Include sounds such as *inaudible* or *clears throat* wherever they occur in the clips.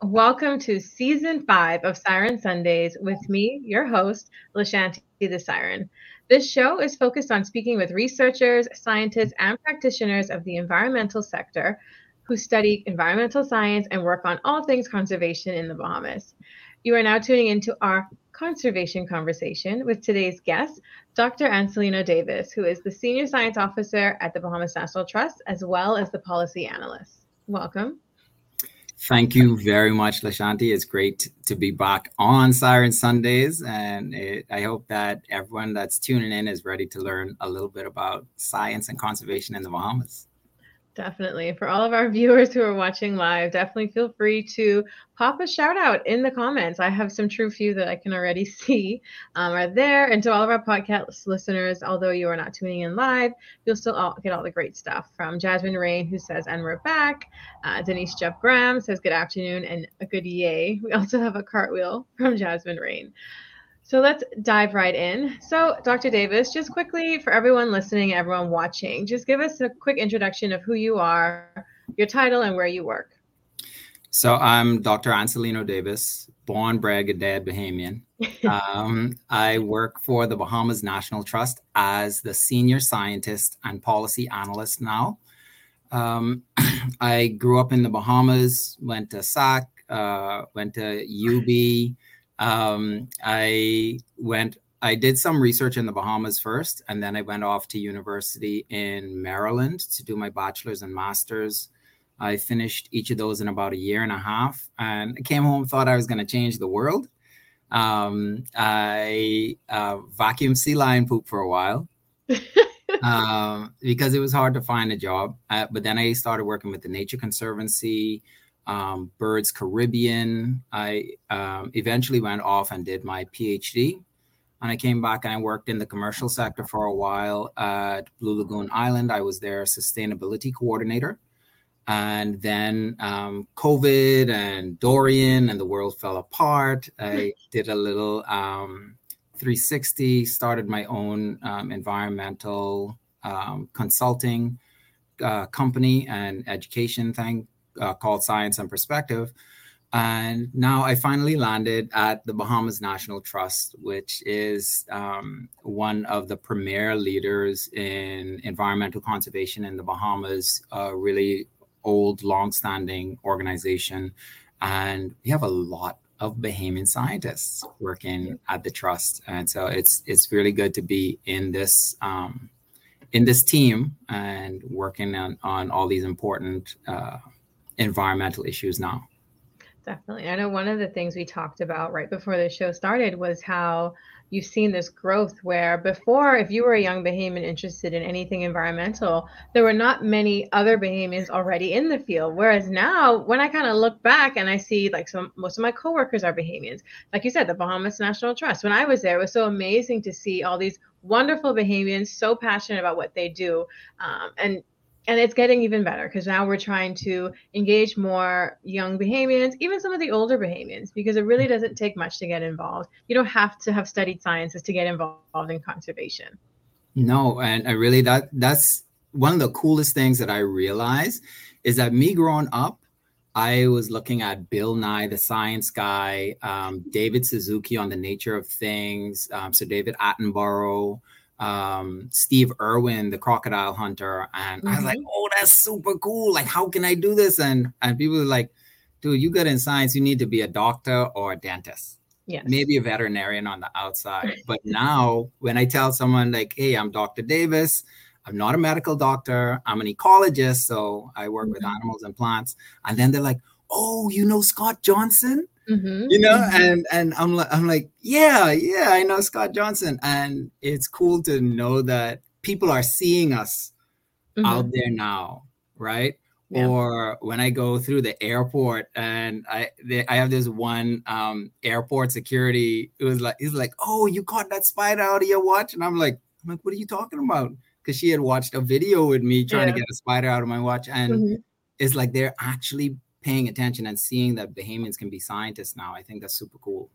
Welcome to season five of Siren Sundays with me, your host, Lashanti the Siren. This show is focused on speaking with researchers, scientists, and practitioners of the environmental sector who study environmental science and work on all things conservation in the Bahamas. You are now tuning into our conservation conversation with today's guest, Dr. Ancilleno Davis, who is the Senior Science Officer at the Bahamas National Trust, as well as the Policy Analyst. Welcome. Thank you very much, Lashanti. It's great to be back on Siren Sundays, and it, I hope that everyone that's tuning in is ready to learn a little bit about science and conservation in the Bahamas. Definitely. For all of our viewers who are watching live, definitely feel free to pop a shout out in the comments. I have some true few that I can already *laughs* see um, are there. And to all of our podcast listeners, although you are not tuning in live, you'll still all get all the great stuff from Jasmine Rain, who says, and we're back. Uh, Denise Jeff Graham says, good afternoon and a good yay. We also have a cartwheel from Jasmine Rain. So let's dive right in. So, Dr. Davis, just quickly for everyone listening, everyone watching, just give us a quick introduction of who you are, your title, and where you work. So, I'm Dr. Ancilleno Davis, born, bred, and dead Bahamian. *laughs* um, I work for the Bahamas National Trust as the senior scientist and policy analyst now. Um, *clears throat* I grew up in the Bahamas, went to SAC, uh, went to UB um, I went, I did some research in the Bahamas first, and then I went off to university in Maryland to do my bachelor's and master's. I finished each of those in about a year and a half, and I came home thought I was going to change the world. Um, I uh, vacuumed sea lion poop for a while. *laughs* um, because it was hard to find a job. Uh, but then I started working with the Nature Conservancy, um, Birds Caribbean. I um, eventually went off and did my PhD. And I came back and I worked in the commercial sector for a while at Blue Lagoon Island. I was their sustainability coordinator. And then um, COVID and Dorian and the world fell apart. I *laughs* did a little um, 360, started my own um, environmental um, consulting uh, company and education thing uh, called Science and Perspective. And now I finally landed at the Bahamas National Trust, which is um, one of the premier leaders in environmental conservation in the Bahamas, a really old, long-standing organization. And we have a lot of Bahamian scientists working at the trust, and so it's it's really good to be in this um, in this team and working on on all these important uh, environmental issues now. Definitely. I know one of the things we talked about right before the show started was how you've seen this growth where before, if you were a young Bahamian interested in anything environmental, there were not many other Bahamians already in the field. Whereas now, when I kind of look back and I see like some most of my coworkers are Bahamians, like you said, the Bahamas National Trust. When I was there, it was so amazing to see all these wonderful Bahamians so passionate about what they do. Um, and and it's getting even better because now we're trying to engage more young Bahamians, even some of the older Bahamians, because it really doesn't take much to get involved. You don't have to have studied sciences to get involved in conservation. No, and I really that that's one of the coolest things that I realized is that me growing up, I was looking at Bill Nye, the science guy, um, David Suzuki on the nature of things, um, so David Attenborough um, Steve Irwin, the crocodile hunter, and mm-hmm. I was like, mm-hmm. "Oh, that's super cool! Like, how can I do this?" And and people were like, "Dude, you good in science? You need to be a doctor or a dentist, yes. maybe a veterinarian on the outside." but now, when I tell someone like, "Hey, I'm Dr. Davis," I'm not a medical doctor. I'm an ecologist, so I work mm-hmm. with animals and plants. And then they're like, "Oh, you know Scott Johnson?" Mm-hmm. You know, mm-hmm. and and I'm like I'm like, yeah, yeah, I know Scott Johnson, and it's cool to know that people are seeing us mm-hmm. out there now, right? Yeah. Or when I go through the airport and I they, I have this one um, airport security, it was like he's like, oh, you caught that spider out of your watch, and I'm like, I'm like, what are you talking about? Because she had watched a video with me trying yeah. to get a spider out of my watch, and mm-hmm. it's like they're actually paying attention and seeing that Bahamians can be scientists now. I think that's super cool.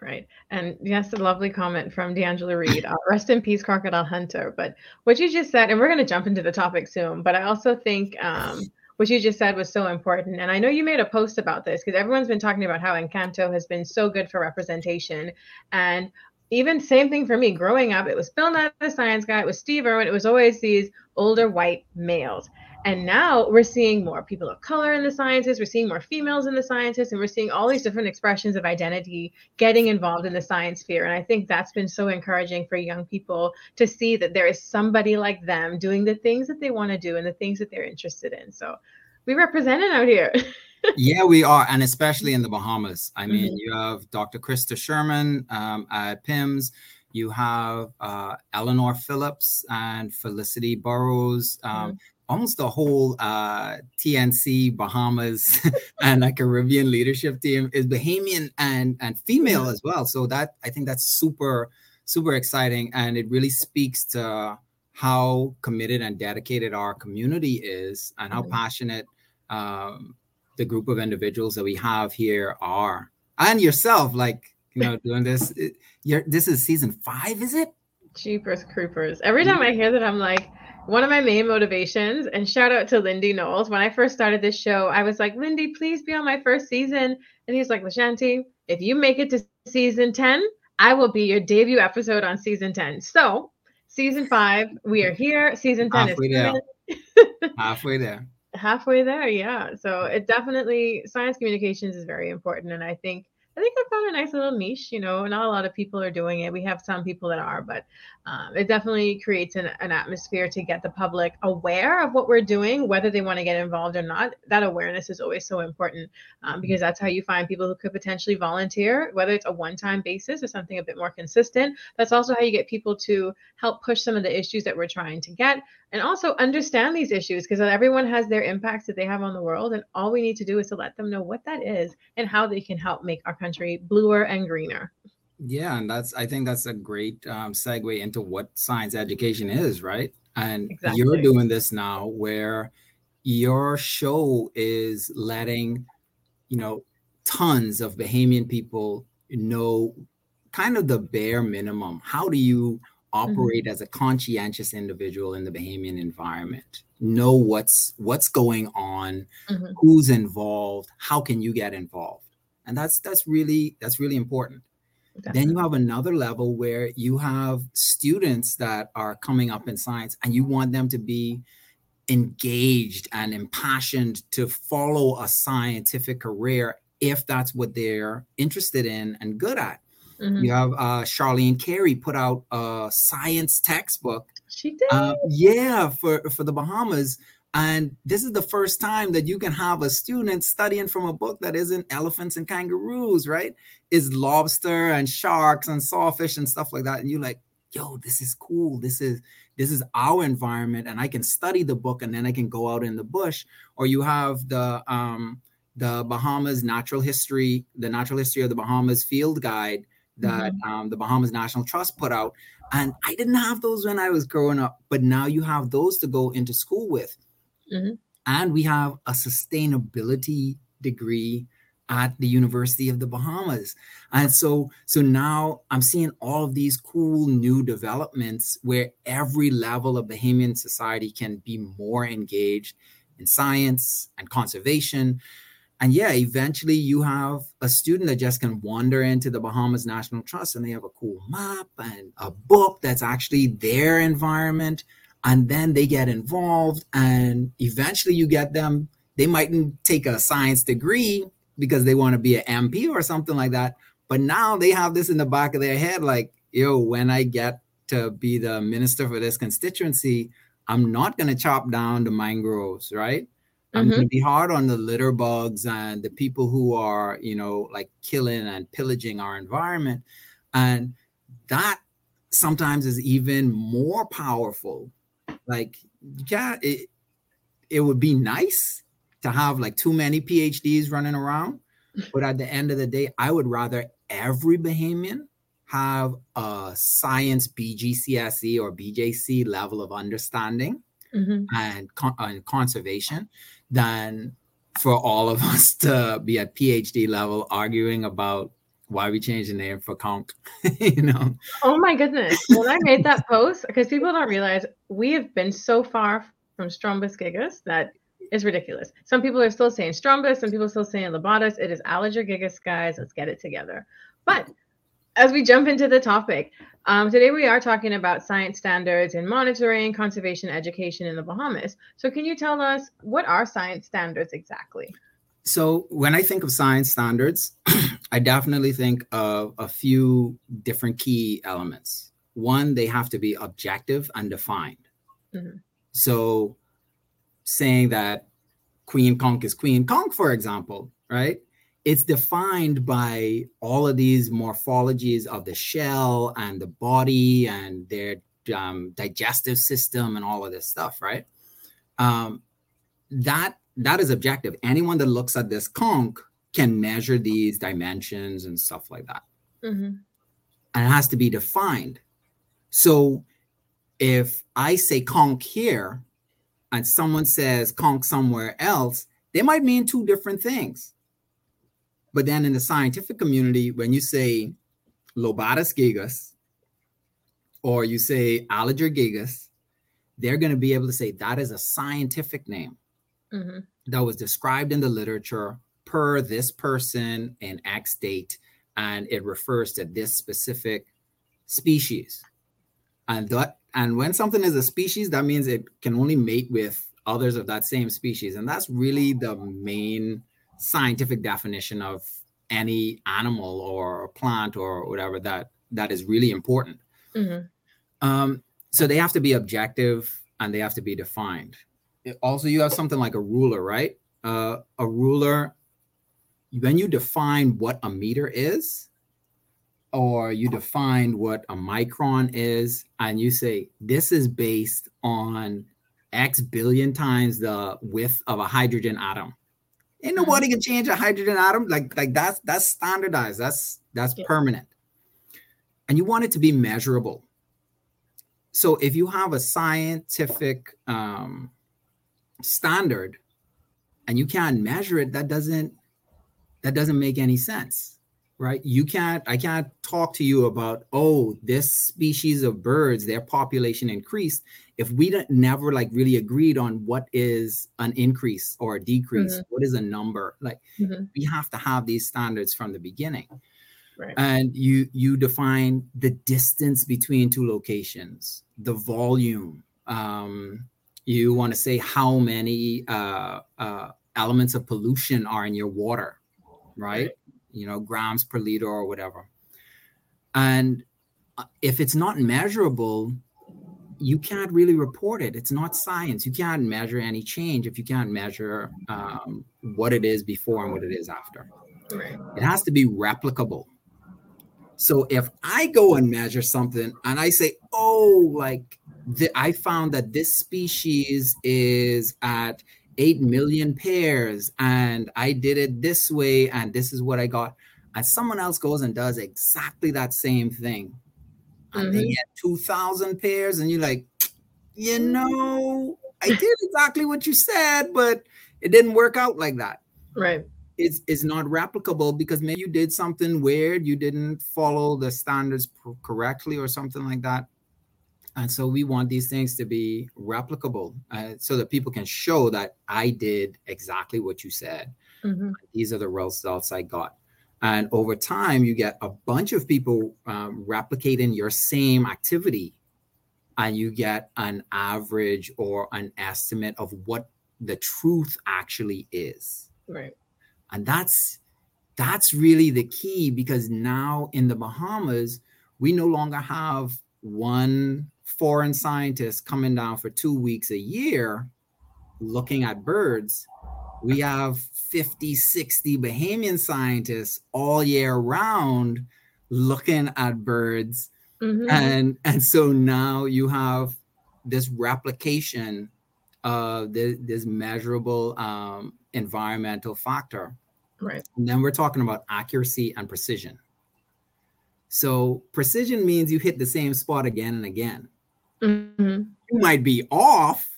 Right. And yes, a lovely comment from D'Angela Reed. Uh, rest in peace, Crocodile Hunter. But what you just said, and we're going to jump into the topic soon, but I also think um, what you just said was so important. And I know you made a post about this because everyone's been talking about how Encanto has been so good for representation. And even same thing for me growing up, it was Bill Nye the Science Guy, it was Steve Irwin, it was always these older white males. And now we're seeing more people of color in the sciences, we're seeing more females in the sciences, and we're seeing all these different expressions of identity getting involved in the science sphere. And I think that's been so encouraging for young people to see that there is somebody like them doing the things that they want to do and the things that they're interested in. So we represent it out here. *laughs* yeah, we are, and especially in the Bahamas. I mean, mm-hmm. you have Dr. Krista Sherman um, at PIMS. You have uh, Eleanor Phillips and Felicity Burrows. Um, mm-hmm almost the whole uh, TNC Bahamas *laughs* and a Caribbean leadership team is Bahamian and and female as well. So that I think that's super super exciting, and it really speaks to how committed and dedicated our community is, and how mm-hmm. passionate um, the group of individuals that we have here are, and yourself, like you know, doing this. It, you're, this is season five, is it? Jeepers creepers! Every time I hear that, I'm like one of my main motivations, and shout out to Lindy Knowles. When I first started this show, I was like, Lindy, please be on my first season. And he's like, Lashanti, if you make it to season 10, I will be your debut episode on season 10. So, season five, we are here. Season 10 Halfway is there. *laughs* Halfway there. Halfway there, yeah. So, it definitely, science communications is very important. And I think I think I found a nice little niche. You know, not a lot of people are doing it. We have some people that are, but um, it definitely creates an, an, atmosphere to get the public aware of what we're doing, whether they want to get involved or not. That awareness is always so important um, because that's how you find people who could potentially volunteer, whether it's a one time basis or something a bit more consistent. That's also how you get people to help push some of the issues that we're trying to get and also understand these issues because everyone has their impacts that they have on the world. And all we need to do is to let them know what that is and how they can help make our country bluer and greener. Yeah, and that's I think that's a great um, segue into what science education is, right? And exactly. you're doing this now where your show is letting you know tons of Bahamian people know kind of the bare minimum. How do you operate mm-hmm. as a conscientious individual in the Bahamian environment? Know what's what's going on, mm-hmm. who's involved, how can you get involved? And that's that's really that's really important. Definitely. Then you have another level where you have students that are coming up in science and you want them to be engaged and impassioned to follow a scientific career if that's what they're interested in and good at. Mm-hmm. You have uh, Charlene Carey put out a science textbook. She did. Uh, yeah, for, for the Bahamas and this is the first time that you can have a student studying from a book that isn't elephants and kangaroos, right? Is lobster and sharks and sawfish and stuff like that. And you're like, yo, this is cool. This is this is our environment, and I can study the book and then I can go out in the bush. Or you have the um the Bahamas natural history, the natural history of the Bahamas field guide that mm-hmm. um, the Bahamas National Trust put out. And I didn't have those when I was growing up, but now you have those to go into school with. Mm-hmm. And we have a sustainability degree at the University of the Bahamas. And so so now I'm seeing all of these cool new developments where every level of Bahamian society can be more engaged in science and conservation. And yeah, eventually you have a student that just can wander into the Bahamas National Trust and they have a cool map and a book that's actually their environment and then they get involved and eventually you get them they mightn't take a science degree because they want to be an mp or something like that but now they have this in the back of their head like yo when i get to be the minister for this constituency i'm not going to chop down the mangroves right i'm mm-hmm. going to be hard on the litter bugs and the people who are you know like killing and pillaging our environment and that sometimes is even more powerful like, yeah, it it would be nice to have like too many PhDs running around, but at the end of the day, I would rather every Bahamian have a science BGCSE or BJC level of understanding mm-hmm. and, con- and conservation than for all of *laughs* us to be at PhD level arguing about why we changed the name for conch *laughs* you know. Oh my goodness. When I made that *laughs* post, because people don't realize we have been so far from Strombus gigas that It's ridiculous. Some people are still saying Strombus, some people are still saying Lobatus. It is Aliger gigas, guys. Let's get it together. But as we jump into the topic, um, today we are talking about science standards in monitoring, conservation, education in the Bahamas. So can you tell us what are science standards exactly? So when I think of science standards, *clears throat* I definitely think of a few different key elements. One, they have to be objective and defined. Mm-hmm. So saying that queen conch is queen conch, for example, right? It's defined by all of these morphologies of the shell and the body and their um, digestive system and all of this stuff, right? Um, that that is objective. Anyone that looks at this conch can measure these dimensions and stuff like that. Mm-hmm. And it has to be defined. So if I say conch here and someone says conch somewhere else, they might mean two different things. But then in the scientific community, when you say Lobatus gigas or you say Aliger gigas, they're going to be able to say that is a scientific name mm-hmm. that was described in the literature per this person in X date, and it refers to this specific species. And that and when something is a species, that means it can only mate with others of that same species. And that's really the main scientific definition of any animal or plant or whatever that that is really important. Mm-hmm. Um, so they have to be objective and they have to be defined. It, also, you have something like a ruler, right? Uh, a ruler, when you define what a meter is, or you define what a micron is, and you say this is based on X billion times the width of a hydrogen atom. Ain't mm-hmm. nobody can change a hydrogen atom. Like, like that's that's standardized. That's that's yeah. permanent. And you want it to be measurable. So if you have a scientific um, standard and you can't measure it, that doesn't that doesn't make any sense right you can't i can't talk to you about oh this species of birds their population increased if we don't never like really agreed on what is an increase or a decrease mm-hmm. what is a number like mm-hmm. we have to have these standards from the beginning right. and you you define the distance between two locations the volume um you want to say how many uh, uh elements of pollution are in your water right. You know, grams per liter or whatever. And uh, if it's not measurable, you can't really report it. It's not science. You can't measure any change if you can't measure um, what it is before and what it is after. Right. It has to be replicable. So if I go and measure something and I say, oh, like the, I found that this species is at 8 million pairs and I did it this way and this is what I got. And someone else goes and does exactly that same thing. And mm-hmm. they get 2,000 pairs and you're like, you know, I did exactly what you said, but it didn't work out like that. Right. It's, it's not replicable because maybe you did something weird, you didn't follow the standards correctly or something like that. And so we want these things to be replicable uh, so that people can show that I did exactly what you said. Mm-hmm. These are the results I got. And over time, you get a bunch of people um, replicating your same activity, and you get an average or an estimate of what the truth actually is. Right. And that's that's really the key because now in the Bahamas, we no longer have one foreign scientists coming down for two weeks a year looking at birds. We have 50, 60 Bahamian scientists all year round looking at birds. Mm-hmm. And, and so now you have this replication of this, this measurable um, environmental factor. Right. And then we're talking about accuracy and precision. So precision means you hit the same spot again and again. Mm-hmm. You might be off,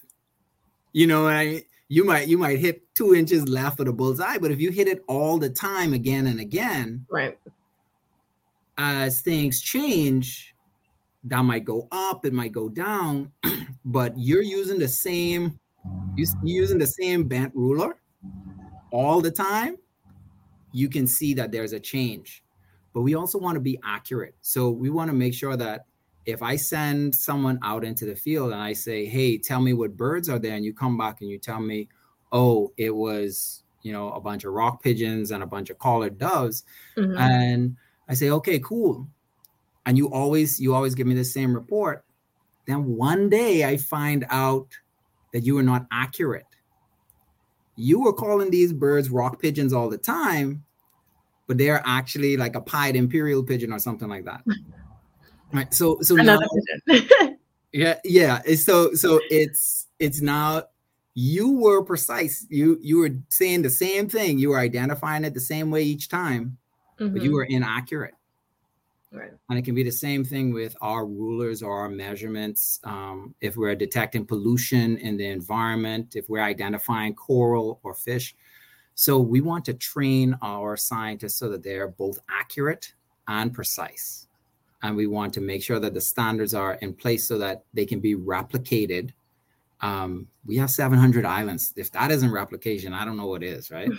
you know, I, you might you might hit two inches left of the bullseye, but if you hit it all the time again and again, right, as things change, that might go up, it might go down, *clears throat* but you're using the same you're using the same bent ruler all the time, you can see that there's a change. But we also want to be accurate. So we want to make sure that if I send someone out into the field and I say, "Hey, tell me what birds are there," and you come back and you tell me, "Oh, it was you know a bunch of rock pigeons and a bunch of collared doves," mm-hmm. and I say, "Okay, cool," and you always you always give me the same report, then one day I find out that you are not accurate. You were calling these birds rock pigeons all the time, but they're actually like a pied imperial pigeon or something like that. *laughs* Right. So so Another now, *laughs* yeah, yeah. So so it's it's now you were precise. You you were saying the same thing. You were identifying it the same way each time, mm-hmm. but you mm-hmm. were inaccurate. Right. And it can be the same thing with our rulers or our measurements. Um, if we're detecting pollution in the environment, if we're identifying coral or fish. So we want to train our scientists so that they're both accurate and precise. And we want to make sure that the standards are in place so that they can be replicated. Um, we have 700 islands. If that isn't replication, I don't know what is, right?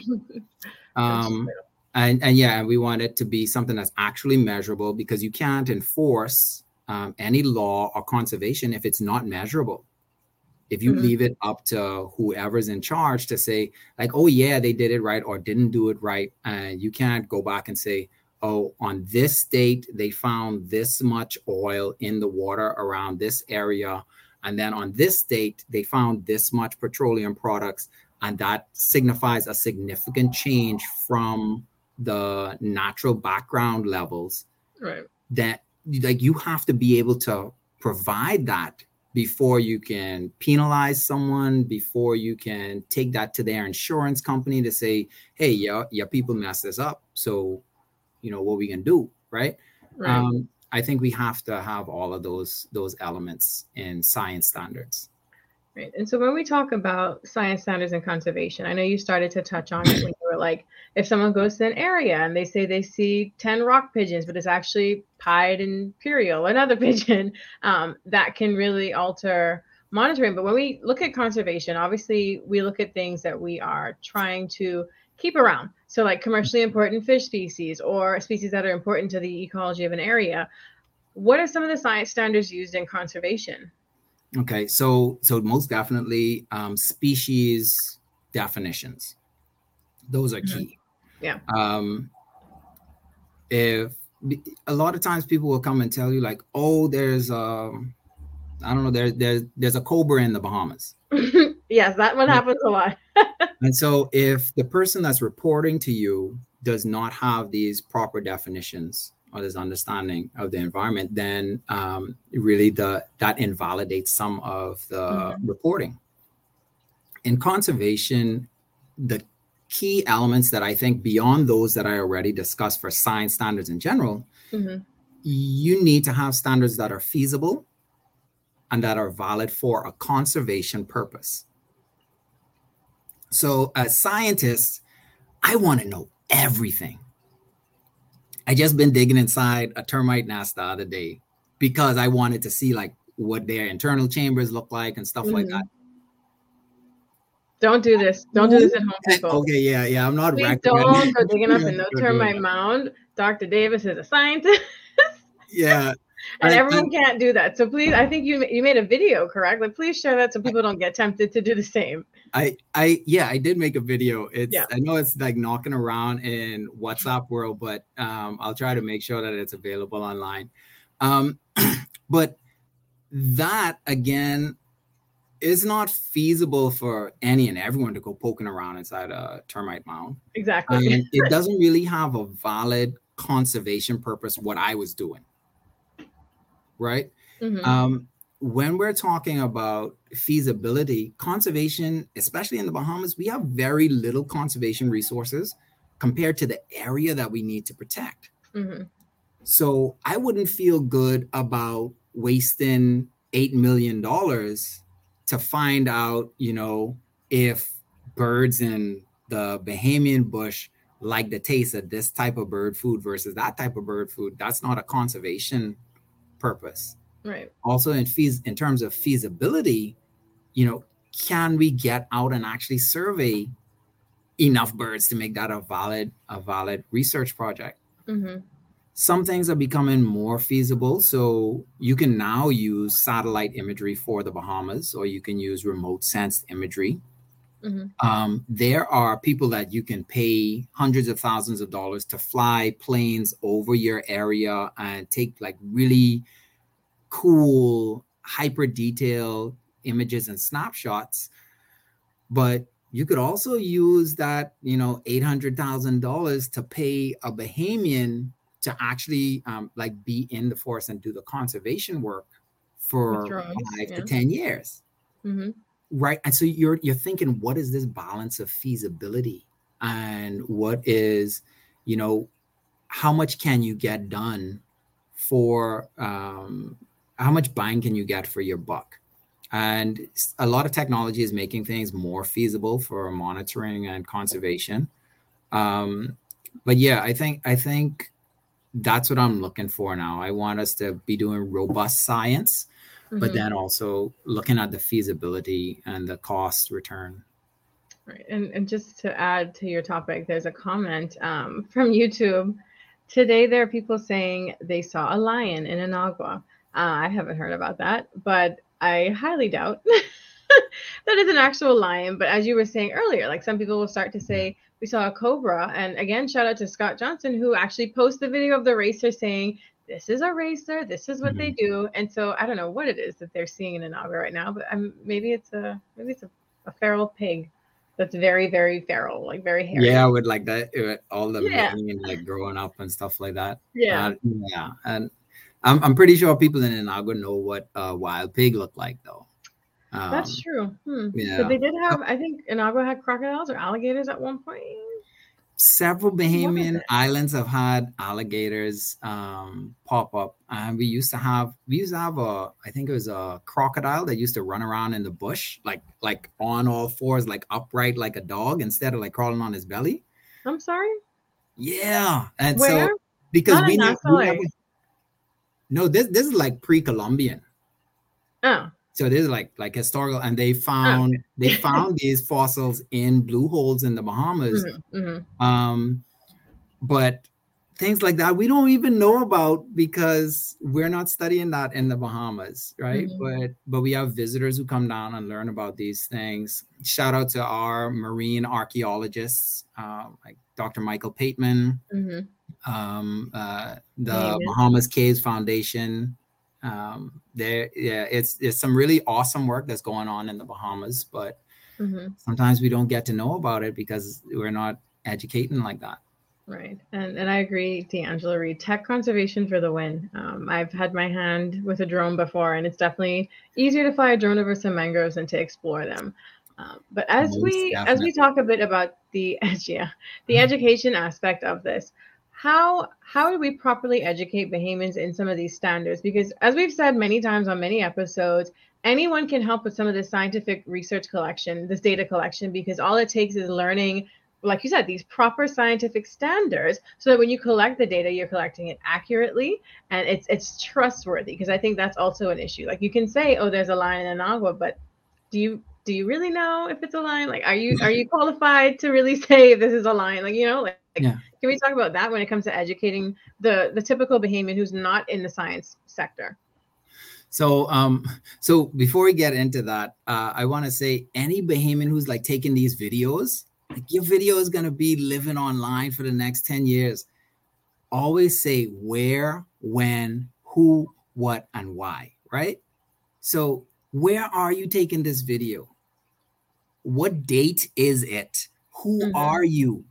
*laughs* um, and and yeah we want it to be something that's actually measurable because you can't enforce um, any law or conservation if it's not measurable if you mm-hmm. leave it up to whoever's in charge to say like oh yeah they did it right or didn't do it right and you can't go back and say oh on this date they found this much oil in the water around this area. And then on this date they found this much petroleum products. And that signifies a significant change from the natural background levels right. that like you have to be able to provide that before you can penalize someone before you can take that to their insurance company to say hey yeah yeah people mess this up. So you know what we can do right, right. Um, i think we have to have all of those those elements in science standards Right. And so when we talk about science standards and conservation, I know you started to touch on it when you were like, if someone goes to an area and they say they see 10 rock pigeons, but it's actually pied imperial, another *laughs* pigeon, um, that can really alter monitoring. But when we look at conservation, obviously we look at things that we are trying to keep around. So like commercially important fish species or species that are important to the ecology of an area. What are some of the science standards used in conservation? Okay, so so most definitely um, species definitions. Those are mm-hmm. key. Yeah. Um, if a lot of times people will come and tell you like, oh, there's um, I don't know, there's there's there's a cobra in the Bahamas. *laughs* yes, that one happens a lot. *laughs* and so if the person that's reporting to you does not have these proper definitions, or this understanding of the environment, then um, really the that invalidates some of the mm-hmm. reporting. In conservation, the key elements that I think beyond those that I already discussed for science standards in general, mm-hmm. you need to have standards that are feasible and that are valid for a conservation purpose. So, as scientists, I want to know everything. I just been digging inside a termite nest the other day because I wanted to see like what their internal chambers look like and stuff mm-hmm. like that. Don't do this. Don't do this at home, people. Okay, yeah, yeah. I'm not. Please don't go *laughs* digging up in no termite mound. Dr. Davis is a scientist. yeah. *laughs* and I, everyone I, can't do that. So please, I think you you made a video, correct? Like, please share that so people don't get tempted to do the same. I I yeah, I did make a video. It's yeah. I know it's like knocking around in WhatsApp world, but um, I'll try to make sure that it's available online. Um, *clears throat* but that again is not feasible for any and everyone to go poking around inside a termite mound. Exactly. And it *laughs* doesn't really have a valid conservation purpose. What I was doing, right? Mm-hmm. Um, when we're talking about feasibility, conservation, especially in the Bahamas, we have very little conservation resources compared to the area that we need to protect. Mm-hmm. So I wouldn't feel good about wasting $8 million to find out, you know, if birds in the Bahamian bush like the taste of this type of bird food versus that type of bird food. That's not a conservation purpose. Right. Also, in fees, in terms of feasibility, you know, can we get out and actually survey enough birds to make that a valid a valid research project? Mm-hmm. Some things are becoming more feasible. So you can now use satellite imagery for the Bahamas, or you can use remote sensed imagery. Mm-hmm. Um, there are people that you can pay hundreds of thousands of dollars to fly planes over your area and take like really cool, hyper detail images and snapshots. But you could also use that, you know, eight hundred thousand dollars to pay a Bahamian to actually um, like be in the forest and do the conservation work for five yeah. to ten years mm-hmm. right and so you're you're thinking what is this balance of feasibility and what is you know how much can you get done for um, how much bang can you get for your buck and a lot of technology is making things more feasible for monitoring and conservation um, but yeah i think i think that's what I'm looking for now. I want us to be doing robust science, mm-hmm. but then also looking at the feasibility and the cost return. Right. And, and just to add to your topic, there's a comment um, from YouTube. Today, there are people saying they saw a lion in Inagua. Uh, I haven't heard about that, but I highly doubt *laughs* that is an actual lion. But as you were saying earlier, like some people will start to say, we saw a cobra. And again, shout out to Scott Johnson, who actually posted the video of the racer saying, this is a racer, this is what mm-hmm. they do. And so I don't know what it is that they're seeing in Inagua right now, but um, maybe it's a maybe it's a, a feral pig that's very very feral like very hairy yeah with like that all the yeah. and like growing up and stuff like that yeah uh, yeah and I'm, I'm pretty sure people in Inagua know what a wild pig looked like though um, That's true. Hmm. Yeah. So they did have, I think Inagua had crocodiles or alligators at one point. Several Bahamian islands have had alligators um, pop up, and we used to have we used to have a I think it was a crocodile that used to run around in the bush like like on all fours, like upright like a dog instead of like crawling on his belly. I'm sorry. Yeah, and Where? so because Not we, know, we never, no this this is like pre-Columbian. Oh so this is like like historical and they found oh. they *laughs* found these fossils in blue holes in the bahamas mm-hmm, mm-hmm. um but things like that we don't even know about because we're not studying that in the bahamas right mm-hmm. but but we have visitors who come down and learn about these things shout out to our marine archaeologists uh, like dr michael pateman mm-hmm. Um, uh, the bahamas caves foundation um, there yeah it's it's some really awesome work that's going on in the bahamas but mm-hmm. sometimes we don't get to know about it because we're not educating like that right and and i agree d'angela reed tech conservation for the win um, i've had my hand with a drone before and it's definitely easier to fly a drone over some mangroves than to explore them um, but as we definitely. as we talk a bit about the *laughs* yeah the mm-hmm. education aspect of this how how do we properly educate Bahamians in some of these standards? Because as we've said many times on many episodes, anyone can help with some of this scientific research collection, this data collection, because all it takes is learning, like you said, these proper scientific standards, so that when you collect the data, you're collecting it accurately and it's it's trustworthy. Because I think that's also an issue. Like you can say, oh, there's a lion in Inagua, but do you do you really know if it's a lion? Like, are you are you *laughs* qualified to really say this is a lion? Like, you know, like yeah. Can we talk about that when it comes to educating the the typical Bahamian who's not in the science sector? So, um, so before we get into that, uh, I want to say any Bahamian who's like taking these videos, like your video is gonna be living online for the next ten years. Always say where, when, who, what, and why. Right. So, where are you taking this video? What date is it? Who mm-hmm. are you?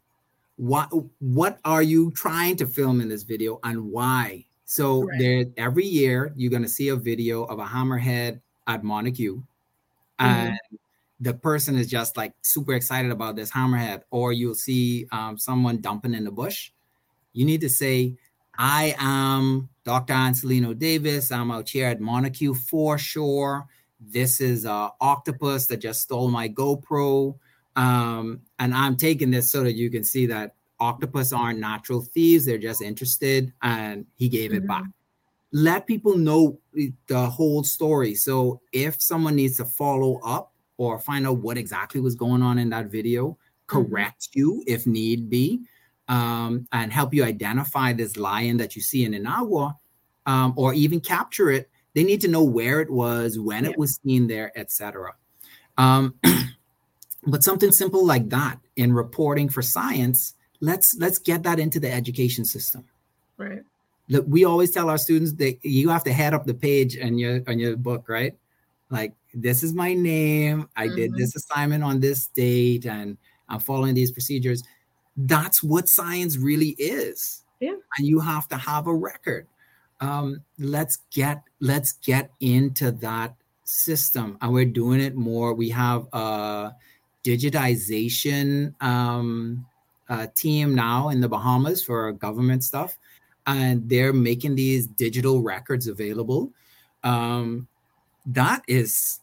What what are you trying to film in this video and why? So right. there every year you're going to see a video of a hammerhead at Montague. Mm-hmm. and the person is just like super excited about this hammerhead. Or you'll see um, someone dumping in the bush. You need to say i am dr ancilleno davis. I'm out here at Montague for sure. This is a octopus that just stole my gopro um, and I'm taking this so that you can see that octopus aren't natural thieves. They're just interested. And he gave mm-hmm. it back. Let people know the whole story. So if someone needs to follow up or find out what exactly was going on in that video, mm-hmm. correct mm-hmm. you if need be, um, and help you identify this lion that you see in Inagua, um, or even capture it. They need to know where it was, when yeah. it was seen there, etc. Um, *clears throat* but something simple like that in reporting for science, let's let's get that into the education system. Right. Look, we always tell our students that you have to head up the page on your on your book, right? Like this is my name. I mm-hmm. did this assignment on this date, and I'm following these procedures. That's what science really is. Yeah. And you have to have a record. Um, let's get let's get into that system, and we're doing it more. We have a digitization um, uh, team now in the Bahamas for government stuff and they're making these digital records available. Um, that is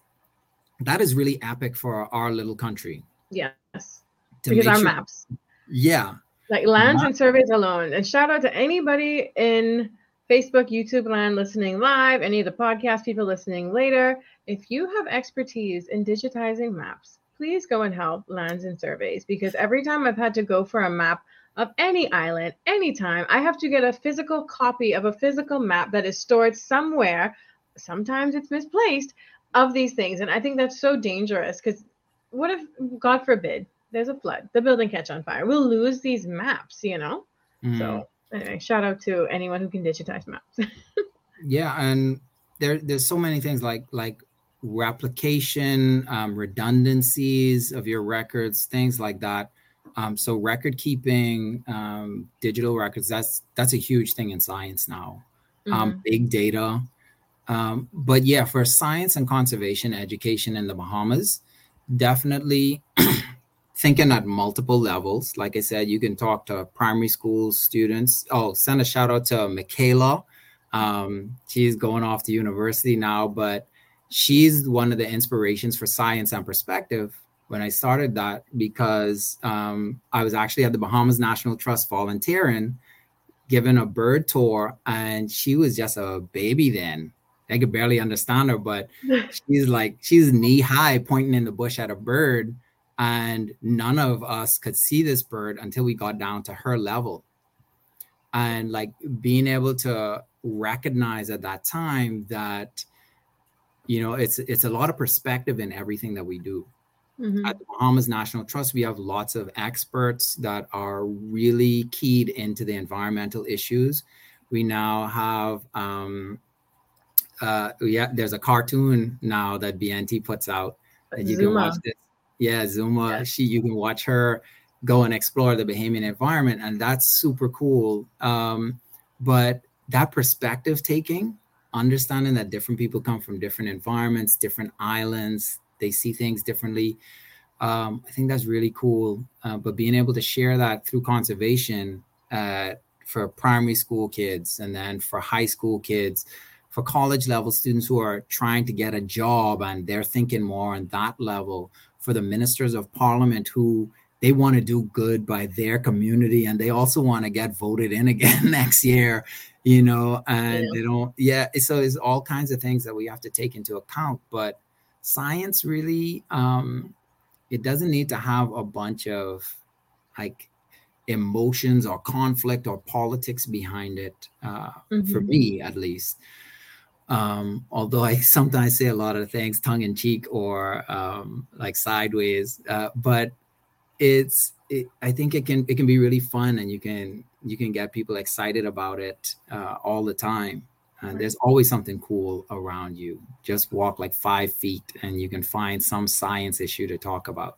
that is really epic for our little country. Yes, because our sure, maps. Yeah, like lands and surveys alone. And shout out to anybody in Facebook, YouTube land listening live, any of the podcast people listening later. If you have expertise in digitizing maps, please go and help lands and surveys because every time I've had to go for a map of any island anytime. I have to get a physical copy of a physical map that is stored somewhere. Sometimes it's misplaced of these things. And I think that's so dangerous because what if, God forbid, there's a flood, the building catch on fire? We'll lose these maps, you know? Mm. So anyway, shout out to anyone who can digitize maps. *laughs* yeah, and there there's so many things like like replication, um, redundancies of your records, things like that um, so record keeping, um, digital records, that's that's a huge thing in science now. Um, mm-hmm. Big data. Um, but yeah, for science and conservation education in the Bahamas, definitely *clears throat* thinking at multiple levels. Like I said, you can talk to primary school students. Oh, send a shout out to Michaela. Um, she's going off to university now, but she's one of the inspirations for science and perspective when I started that because um, I was actually at the Bahamas National Trust volunteering, given a bird tour, and she was just a baby then. I could barely understand her, but *laughs* she's like she's knee high, pointing in the bush at a bird, and none of us could see this bird until we got down to her level. And like being able to recognize at that time that you know it's it's a lot of perspective in everything that we do Mm-hmm. At the Bahamas National Trust, we have lots of experts that are really keyed into the environmental issues. We now have, um, uh, yeah, there's a cartoon now that BNT puts out that you Zuma. can watch this. Yeah, Zuma. Yeah. She, you can watch her go and explore the Bahamian environment, and that's super cool. Um, but that perspective taking, understanding that different people come from different environments, different islands, they see things differently. Um, I think that's really cool. Uh, but being able to share that through conservation uh, for primary school kids and then for high school kids, for college level students who are trying to get a job and they're thinking more on that level, for the ministers of parliament who they want to do good by their community and they also want to get voted in again *laughs* next year you know and yeah. they don't yeah so it's all kinds of things that we have to take into account but science really um, it doesn't need to have a bunch of like emotions or conflict or politics behind it uh, mm-hmm. for me at least um, although i *laughs* sometimes say a lot of things tongue-in-cheek or um, like sideways uh, but it's it, i think it can it can be really fun and you can you can get people excited about it uh, all the time and there's always something cool around you. Just walk like five feet and you can find some science issue to talk about.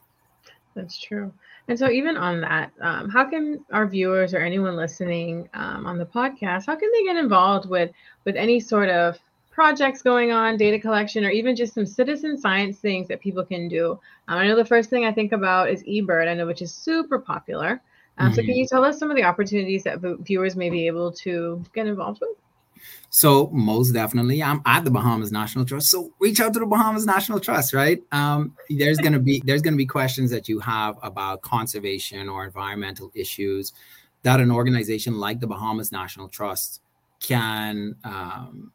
That's true. And so, even on that, um, how can our viewers or anyone listening um, on the podcast, how can they get involved with with any sort of projects going on, data collection, or even just some citizen science things that people can do? Um, I know the first thing I think about is eBird. I know which is super popular. Um, mm-hmm. So, can mm-hmm. you tell us some of the opportunities that viewers may be able to get involved with? So most definitely, I'm at the Bahamas National Trust. So reach out to the Bahamas National Trust, right? Um, there's gonna be there's gonna be questions that you have about conservation or environmental issues that an organization like the Bahamas National Trust can um,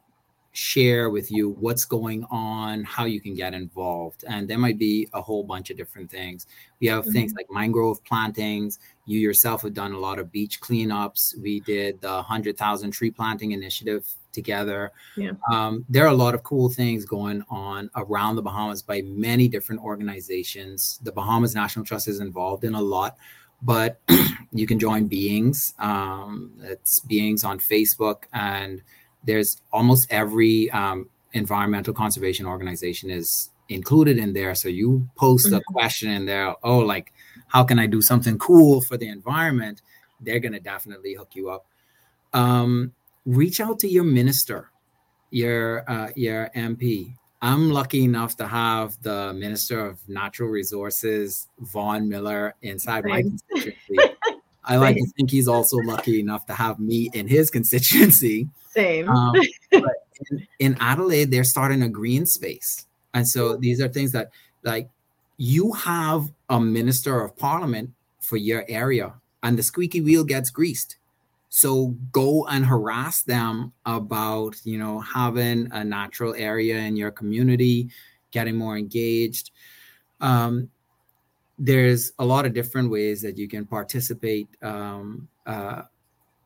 share with you what's going on, how you can get involved. And there might be a whole bunch of different things. We have mm-hmm. things like mangrove plantings. You yourself have done a lot of beach cleanups. We did the 100,000 tree planting initiative together. Yeah. Um, there are a lot of cool things going on around the Bahamas by many different organizations. The Bahamas National Trust is involved in a lot, but *clears throat* you can join Beings. Um, it's Beings on Facebook, and there's almost every um, environmental conservation organization is included in there. So you post a mm-hmm. question in there, oh, like, how can I do something cool for the environment? They're going to definitely hook you up. Um, reach out to your minister, your uh, your MP. I'm lucky enough to have the Minister of Natural Resources, Vaughn Miller, inside my constituency. I like to *laughs* think he's also lucky enough to have me in his constituency. Same. Um, *laughs* in, in Adelaide, they're starting a green space. And so these are things that, like, you have a minister of parliament for your area, and the squeaky wheel gets greased. So go and harass them about, you know, having a natural area in your community, getting more engaged. Um, there's a lot of different ways that you can participate. Um, uh,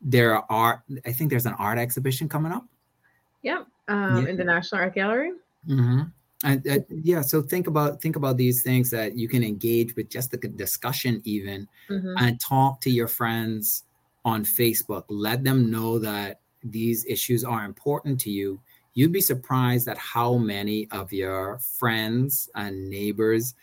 there are, I think there's an art exhibition coming up. Yep, um, yeah. in the National Art Gallery. Mm-hmm. And uh, yeah, so think about think about these things that you can engage with just the discussion, even, mm-hmm. and talk to your friends on Facebook. Let them know that these issues are important to you. You'd be surprised at how many of your friends and neighbors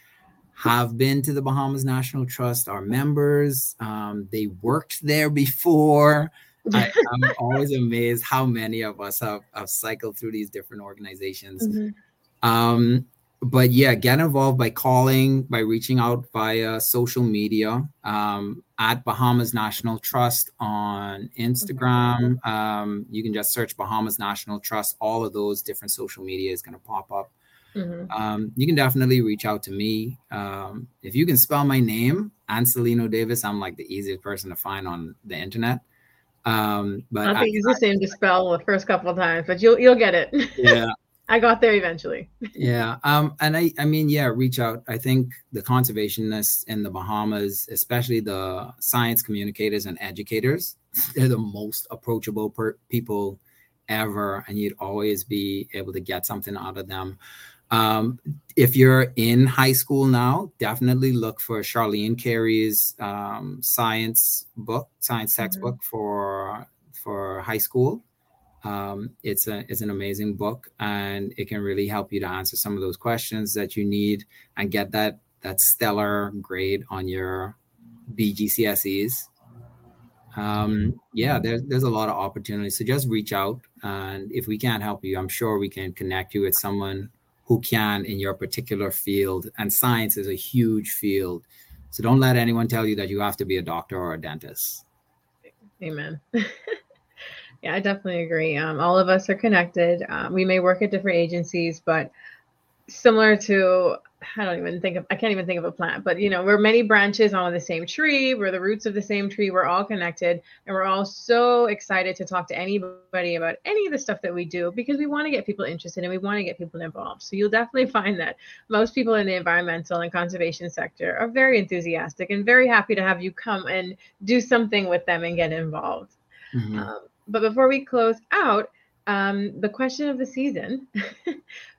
have been to the Bahamas National Trust, are members. Um, they worked there before. *laughs* I, am always amazed how many of us have, have cycled through these different organizations. Mm-hmm. Um, but yeah, get involved by calling, by reaching out via social media um, at Bahamas National Trust on Instagram. Um, you can just search Bahamas National Trust. All of those different social media is going to pop up. Mm-hmm. Um, you can definitely reach out to me. Um, if you can spell my name, Ancilleno Davis, I'm like the easiest person to find on the internet. Um, but I think it's the same to spell the first couple of times, but you'll you'll get it. Yeah, *laughs* I got there eventually. yeah. Um, and I, I mean, yeah, reach out. I think the conservationists in the Bahamas, especially the science communicators and educators, *laughs* they're the most approachable per- people ever, and you'd always be able to get something out of them. Um, if you're in high school now, definitely look for Charlene Carey's um, science book, science mm-hmm. textbook mm-hmm. for for high school. Um, it's a it's an amazing book, and it can really help you to answer some of those questions that you need and get that that stellar grade on your BGCSEs. Um, yeah, there's there's a lot of opportunities. So just reach out, and if we can't help you, I'm sure we can connect you with someone who can in your particular field. And science is a huge field, so don't let anyone tell you that you have to be a doctor or a dentist. Amen. *laughs* Yeah, I definitely agree. Um, all of us are connected. Um, we may work at different agencies, but similar to I don't even think of I can't even think of a plant, but you know, we're many branches on the same tree, we're the roots of the same tree, we're all connected, and we're all so excited to talk to anybody about any of the stuff that we do because we want to get people interested and we want to get people involved. So you'll definitely *laughs* find that most people in the environmental and conservation sector are very enthusiastic and very happy to have you come and do something with them and get involved. Mm-hmm. Um, but before we close out, um, the question of the season, *laughs*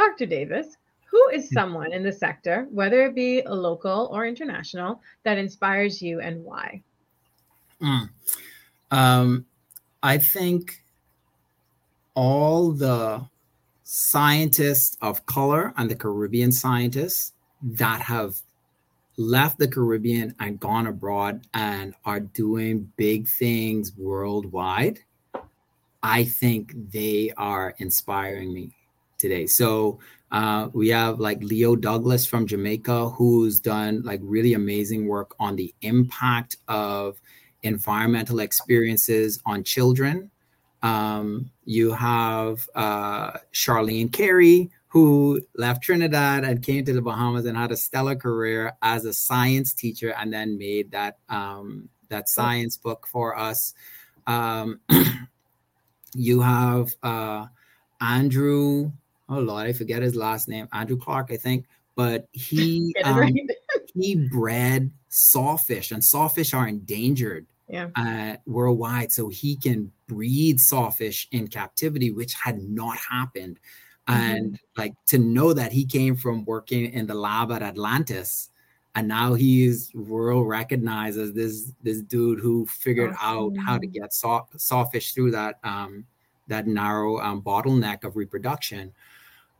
Dr. Davis, who is hmm. someone in the sector, whether it be a local or international, that inspires you and why? Mm. Um, I think all the scientists of color and the Caribbean scientists that have left the Caribbean and gone abroad and are doing big things worldwide, I think they are inspiring me today. So uh, we have like Leo Douglas from Jamaica, who's done like really amazing work on the impact of environmental experiences on children. Um, you have uh, Charlene Carey, who left Trinidad and came to the Bahamas and had a stellar career as a science teacher, and then made that um, that science book for us. Um, *clears throat* you have uh, Andrew, oh Lord, I forget his last name, Andrew Clark, I think, but he *laughs* um, right. *laughs* he bred sawfish, and sawfish are endangered yeah. uh, worldwide. So he can breed sawfish in captivity, which had not happened. Mm-hmm. And like to know that he came from working in the lab at Atlantis, and now he's world recognized as this this dude who figured awesome. out how to get saw, sawfish through that um, that narrow um, bottleneck of reproduction.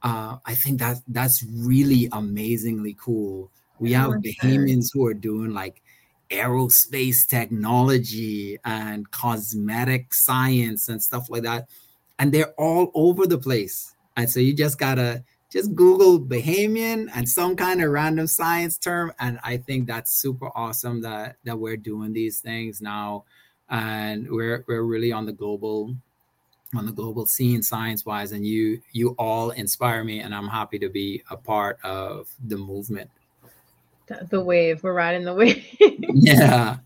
Uh, I think that that's really amazingly cool. We have Bahamians who are doing like aerospace technology and cosmetic science and stuff like that. And they're all over the place. And so you just gotta just Google Bahamian and some kind of random science term. And I think that's super awesome that that we're doing these things now. And we're we're really on the global on the global scene science wise and you you all inspire me and i'm happy to be a part of the movement the wave. We're riding the *laughs* wave. yeah.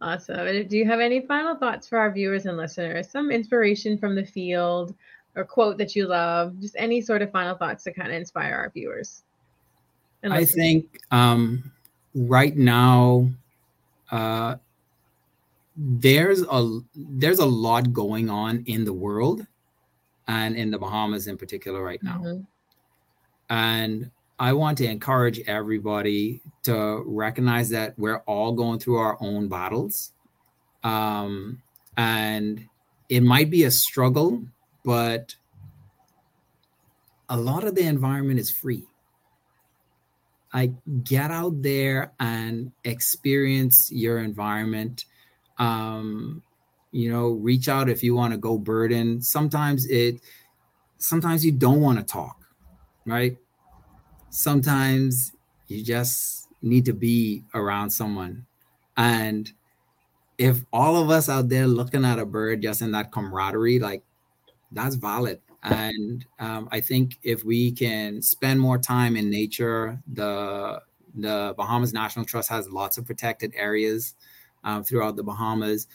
Awesome. Do you have any final thoughts for our viewers and listeners? Some inspiration from the field or quote that you love? Just any sort of final thoughts to kind of inspire our viewers. I think um, right now uh, there's a there's a lot going on in the world and in the Bahamas in particular right now. Mm-hmm. And I want to encourage everybody to recognize that we're all going through our own battles. Um, and it might be a struggle, but a lot of the environment is free. I get out there and experience your environment. Um, you know, reach out if you want to go birding. Sometimes it, sometimes you don't want to talk, right? sometimes you just need to be around someone. And if all of us out there looking at a bird just in that camaraderie, like that's valid. And um, I think if we can spend more time in nature, the the Bahamas National Trust has lots of protected areas um, throughout the Bahamas.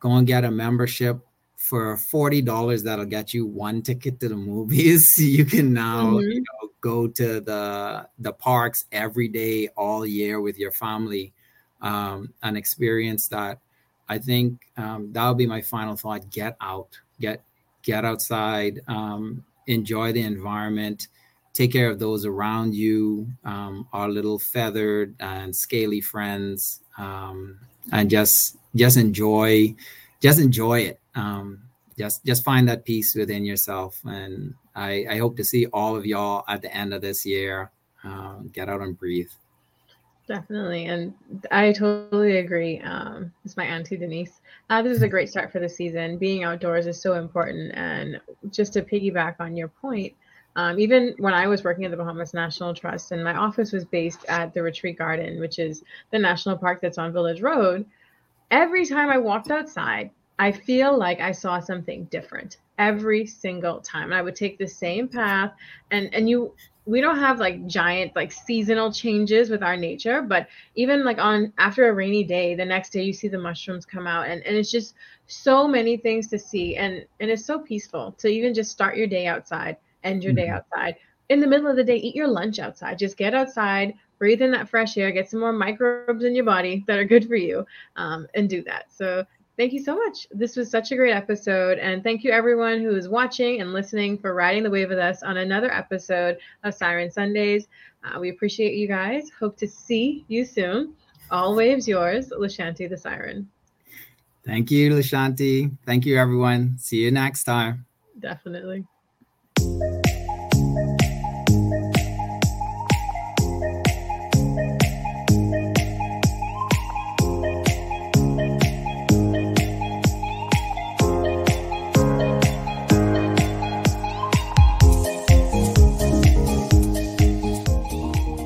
Go and get a membership for forty dollars. That'll get you one ticket to the movies. *laughs* You can now mm-hmm. you know, go to the the parks every day all year with your family um, and experience that i think um, that'll be my final thought get out get get outside um, enjoy the environment take care of those around you um, our little feathered and scaly friends um, and just just enjoy just enjoy it um, just just find that peace within yourself and I, I hope to see all of y'all at the end of this year. Uh, get out and breathe. Definitely. And I totally agree. Um, it's my auntie Denise. Uh, this is a great start for the season. Being outdoors is so important. And just to piggyback on your point, um, even when I was working at the Bahamas National Trust and my office was based at the Retreat Garden, which is the national park that's on Village Road, every time I walked outside, I feel like I saw something different every single time. And I would take the same path. And and you we don't have like giant like seasonal changes with our nature, but even like on after a rainy day, the next day you see the mushrooms come out. And, and it's just so many things to see. And and it's so peaceful to even just start your day outside, end your mm-hmm. day outside. In the middle of the day, eat your lunch outside. Just get outside, breathe in that fresh air, get some more microbes in your body that are good for you, um, and do that. So Thank you so much. This was such a great episode. And thank you, everyone who is watching and listening for riding the wave with us on another episode of Siren Sundays. Uh, we appreciate you guys. Hope to see you soon. All waves yours, Lashanti the Siren. Thank you, Lashanti. Thank you, everyone. See you next time. Definitely. Thank you.